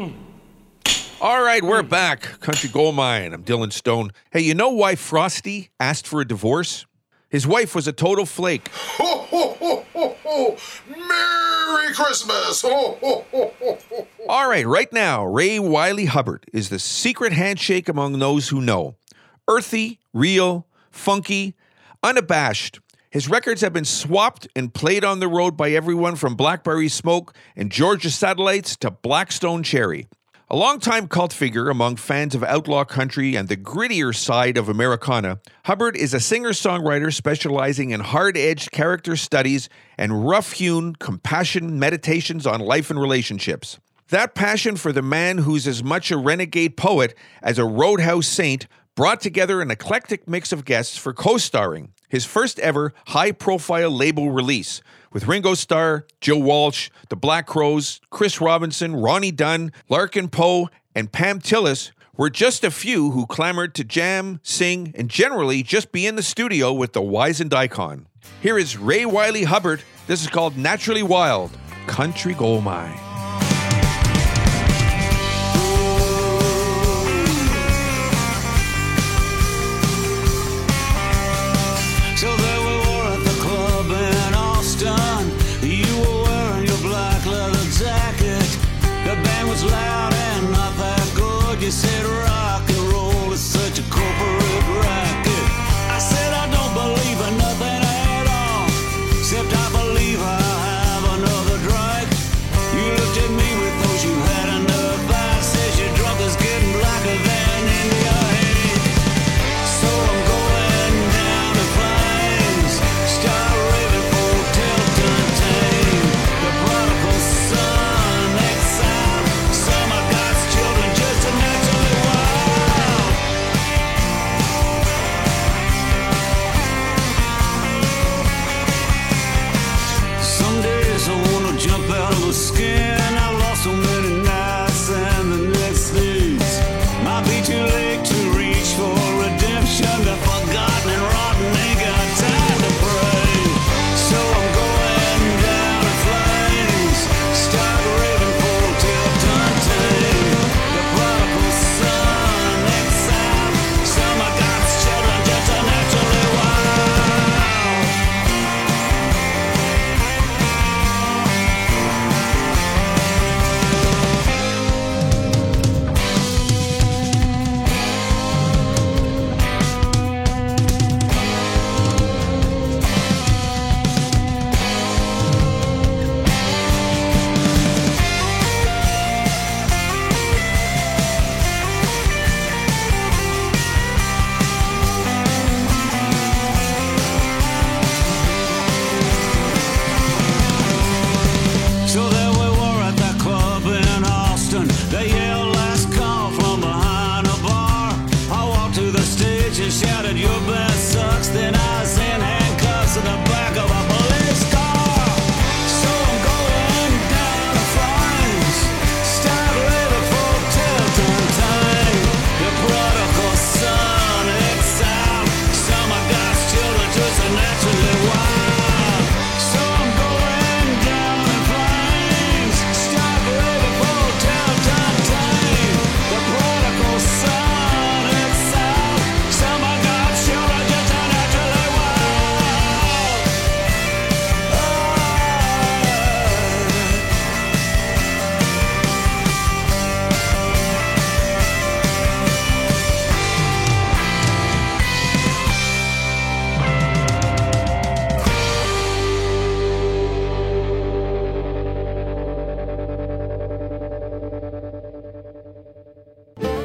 Hmm. All right, we're back. Country Gold Mine. I'm Dylan Stone. Hey, you know why Frosty asked for a divorce? His wife was a total flake. Ho, ho, ho, ho, ho. Merry Christmas! Ho, ho, ho, ho, ho. All right, right now, Ray Wylie Hubbard is the secret handshake among those who know. Earthy, real, funky, unabashed. His records have been swapped and played on the road by everyone from Blackberry Smoke and Georgia Satellites to Black Stone Cherry. A longtime cult figure among fans of outlaw country and the grittier side of Americana, Hubbard is a singer songwriter specializing in hard edged character studies and rough hewn, compassion meditations on life and relationships. That passion for the man who's as much a renegade poet as a roadhouse saint brought together an eclectic mix of guests for co starring, his first ever high profile label release, with Ringo Starr, Joe Walsh, the Black Crowes, Chris Robinson, Ronnie Dunn, Larkin Poe, and Pam Tillis were just a few who clamored to jam, sing, and generally just be in the studio with the wizened icon. Here is Ray Wylie Hubbard. This is called Naturally Wild Country Gold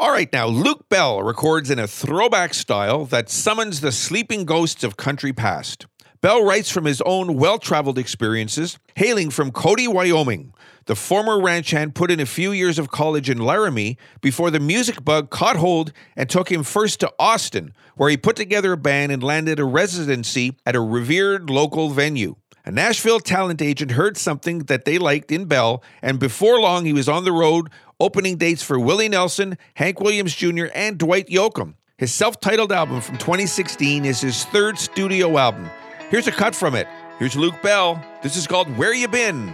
All right, now Luke Bell records in a throwback style that summons the sleeping ghosts of country past. Bell writes from his own well traveled experiences, hailing from Cody, Wyoming. The former ranch hand put in a few years of college in Laramie before the music bug caught hold and took him first to Austin, where he put together a band and landed a residency at a revered local venue. A Nashville talent agent heard something that they liked in Bell, and before long he was on the road opening dates for Willie Nelson, Hank Williams Jr., and Dwight Yoakam. His self titled album from 2016 is his third studio album. Here's a cut from it. Here's Luke Bell. This is called Where You Been?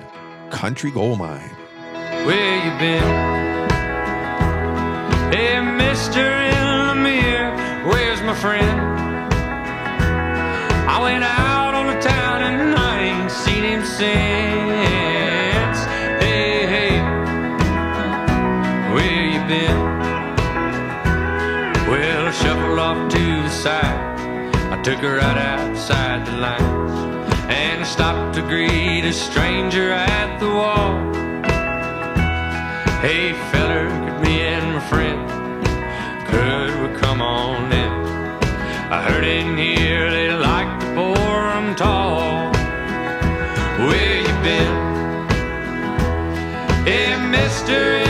Country Gold Mine. Where you been? Hey, Mister in mirror, where's my friend? I went out on the town and I ain't seen him since. Took her right outside the lines and stopped to greet a stranger at the wall. Hey, feller, could me and my friend, could we come on in? I heard in here they like to pour 'em tall. Where you been? Hey, mister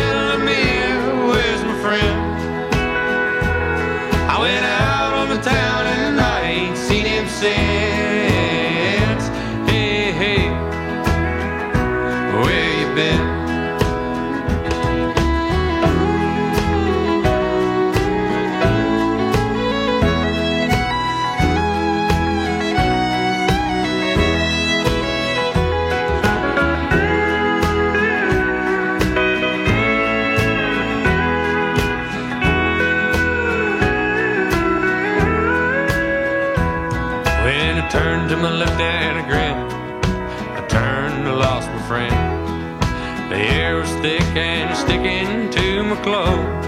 thick and sticking to my clothes.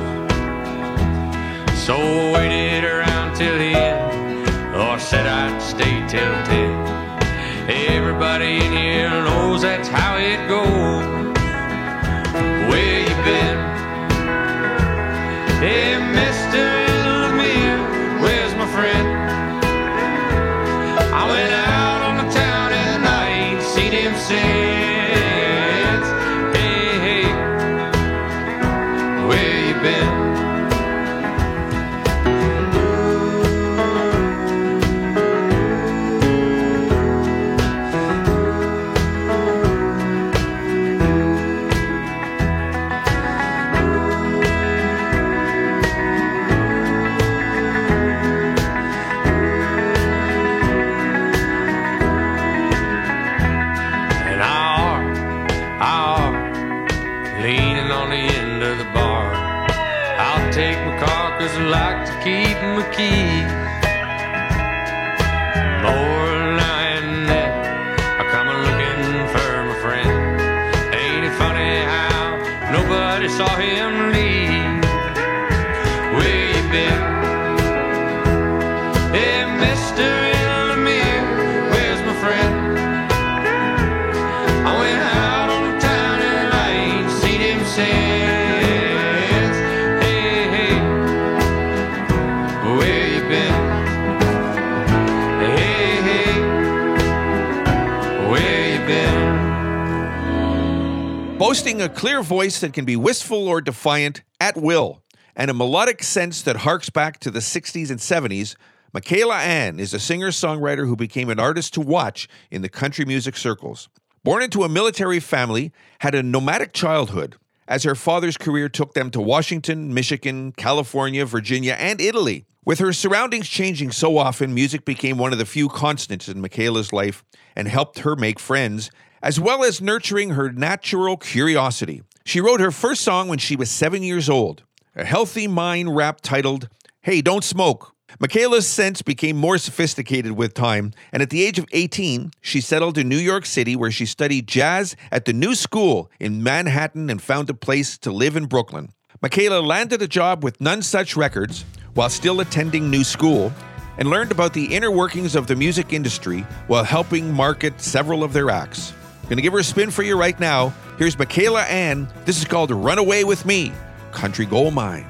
So I waited around till the end, or said I'd stay till ten. Everybody in here knows that's how it goes. Keep Boasting a clear voice that can be wistful or defiant at will, and a melodic sense that harks back to the 60s and 70s, Michaela Anne is a singer songwriter who became an artist to watch in the country music circles. Born into a military family, had a nomadic childhood as her father's career took them to Washington, Michigan, California, Virginia, and Italy. With her surroundings changing so often, music became one of the few constants in Michaela's life and helped her make friends, as well as nurturing her natural curiosity. She wrote her first song when she was seven years old, a healthy mind rap titled, Hey, Don't Smoke. Michaela's sense became more sophisticated with time, and at the age of 18, she settled in New York City where she studied jazz at the New School in Manhattan and found a place to live in Brooklyn. Michaela landed a job with Nonesuch Records while still attending New School and learned about the inner workings of the music industry while helping market several of their acts. Gonna give her a spin for you right now. Here's Michaela Anne. This is called Run Away With Me, Country Gold Mine.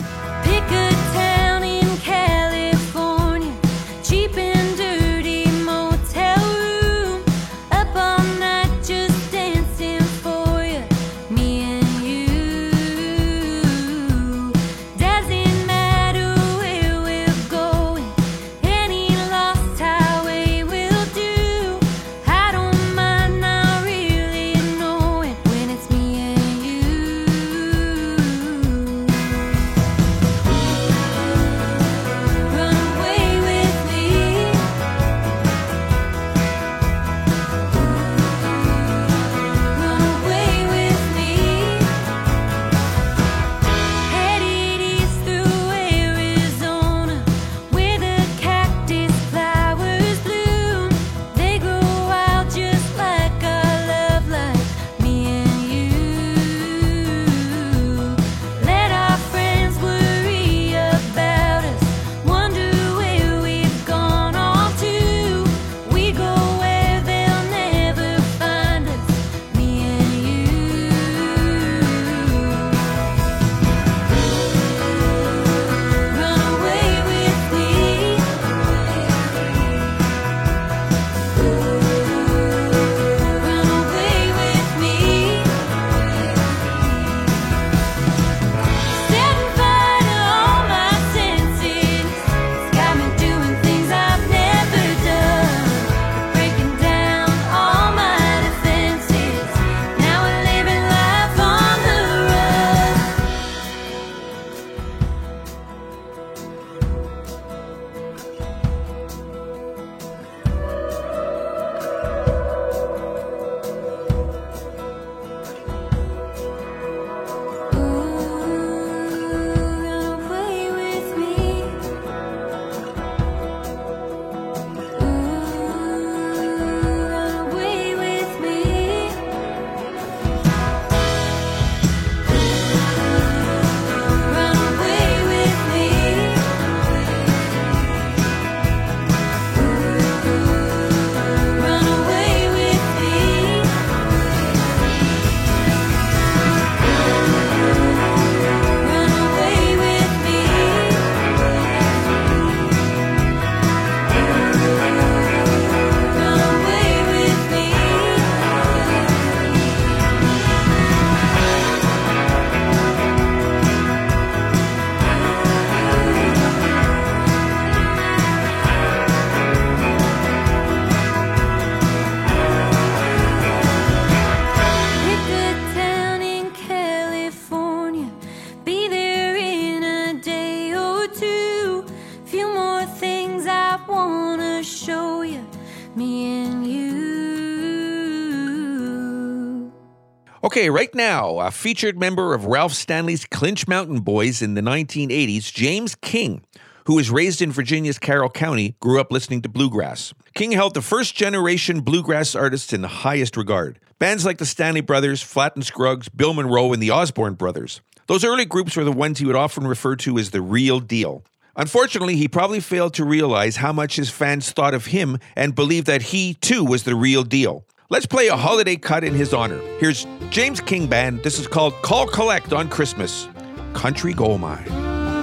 Okay, right now, a featured member of Ralph Stanley's Clinch Mountain Boys in the 1980s, James King, who was raised in Virginia's Carroll County, grew up listening to bluegrass. King held the first generation bluegrass artists in the highest regard. Bands like the Stanley Brothers, Flatt and Scruggs, Bill Monroe, and the Osborne Brothers. Those early groups were the ones he would often refer to as the real deal. Unfortunately, he probably failed to realize how much his fans thought of him and believed that he, too, was the real deal. Let's play a holiday cut in his honor. Here's James King Band. This is called Call Collect on Christmas. Country Gold Mine.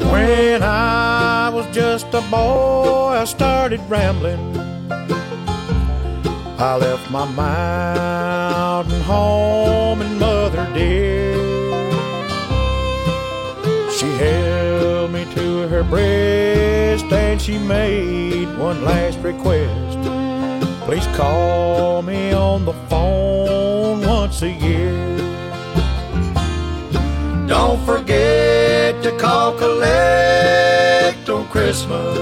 When I was just a boy, I started rambling. I left my mountain home and mother dear. She held me to her breast and she made one last request. Please call me on the phone once a year. Don't forget to call collect on Christmas.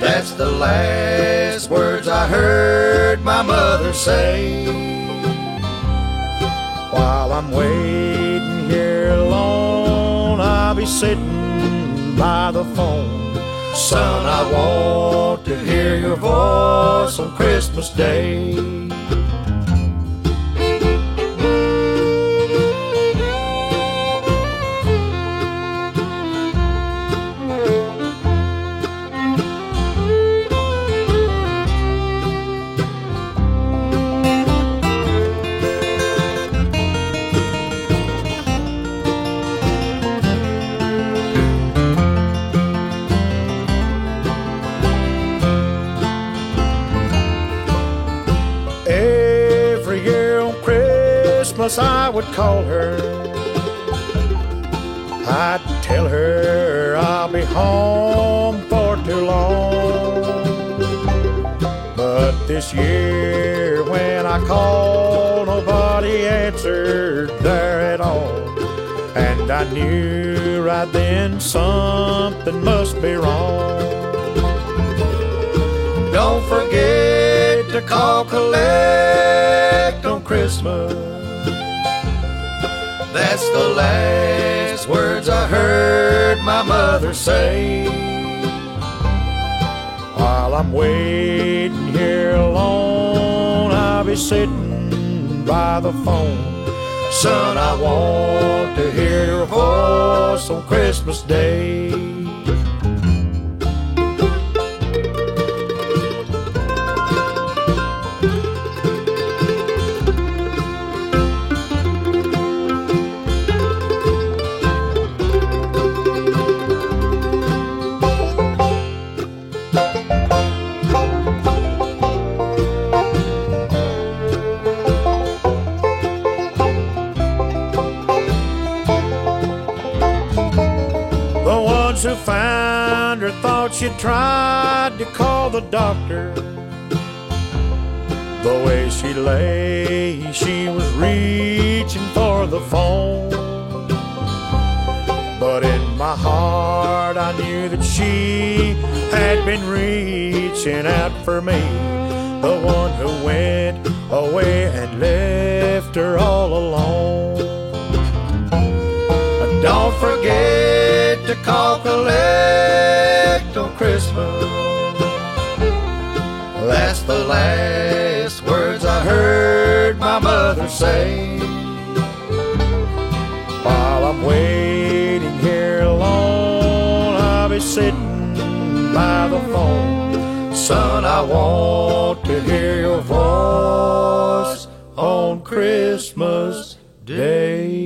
That's the last words I heard my mother say. While I'm waiting here alone, I'll be sitting by the phone. Son, I want to hear your voice on Christmas Day. Christmas I would call her. I'd tell her I'll be home for too long. But this year when I called, nobody answered there at all. And I knew right then something must be wrong. Don't forget to call collect on Christmas. That's the last words I heard my mother say. While I'm waiting here alone, I'll be sitting by the phone. Son, I want to hear your voice on Christmas Day. Her thought she tried to call the doctor. The way she lay, she was reaching for the phone. But in my heart, I knew that she had been reaching out for me. The one who went away and left her all alone. Don't forget to call collect on Christmas. That's the last words I heard my mother say. While I'm waiting here alone, I'll be sitting by the phone. Son, I want to hear your voice on Christmas Day.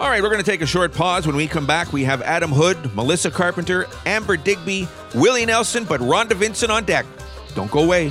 All right, we're going to take a short pause. When we come back, we have Adam Hood, Melissa Carpenter, Amber Digby, Willie Nelson, but Rhonda Vincent on deck. Don't go away.